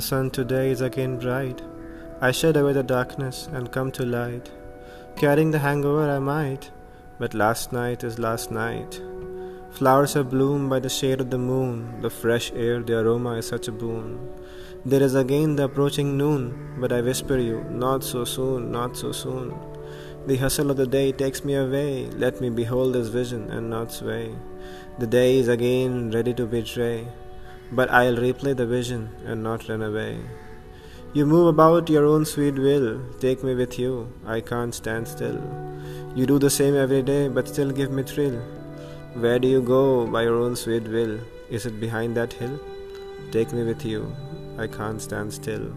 sun today is again bright. I shed away the darkness and come to light. Carrying the hangover I might, but last night is last night. Flowers have bloomed by the shade of the moon, the fresh air, the aroma is such a boon. There is again the approaching noon, but I whisper you, not so soon, not so soon. The hustle of the day takes me away, let me behold this vision and not sway. The day is again ready to betray, but I'll replay the vision and not run away. You move about your own sweet will, take me with you, I can't stand still. You do the same every day, but still give me thrill. Where do you go by your own sweet will? Is it behind that hill? Take me with you, I can't stand still.